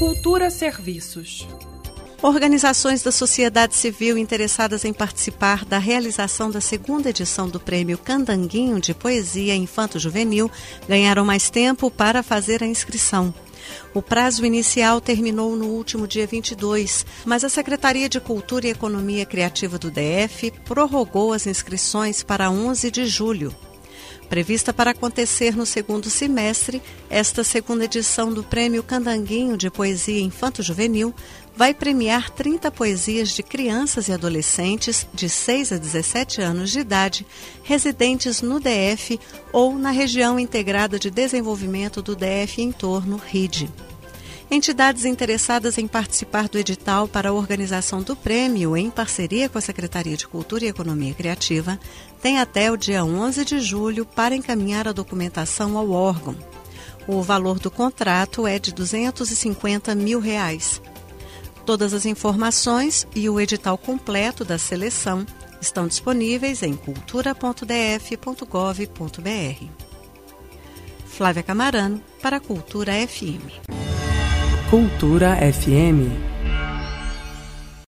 Cultura Serviços. Organizações da sociedade civil interessadas em participar da realização da segunda edição do Prêmio Candanguinho de Poesia Infanto-Juvenil ganharam mais tempo para fazer a inscrição. O prazo inicial terminou no último dia 22, mas a Secretaria de Cultura e Economia Criativa do DF prorrogou as inscrições para 11 de julho. Prevista para acontecer no segundo semestre, esta segunda edição do Prêmio Candanguinho de Poesia Infanto-Juvenil vai premiar 30 poesias de crianças e adolescentes de 6 a 17 anos de idade, residentes no DF ou na região integrada de desenvolvimento do DF em torno, RIDE. Entidades interessadas em participar do edital para a organização do prêmio, em parceria com a Secretaria de Cultura e Economia Criativa, têm até o dia 11 de julho para encaminhar a documentação ao órgão. O valor do contrato é de 250 mil reais. Todas as informações e o edital completo da seleção estão disponíveis em cultura.df.gov.br. Flávia Camarano, para a Cultura FM. Cultura FM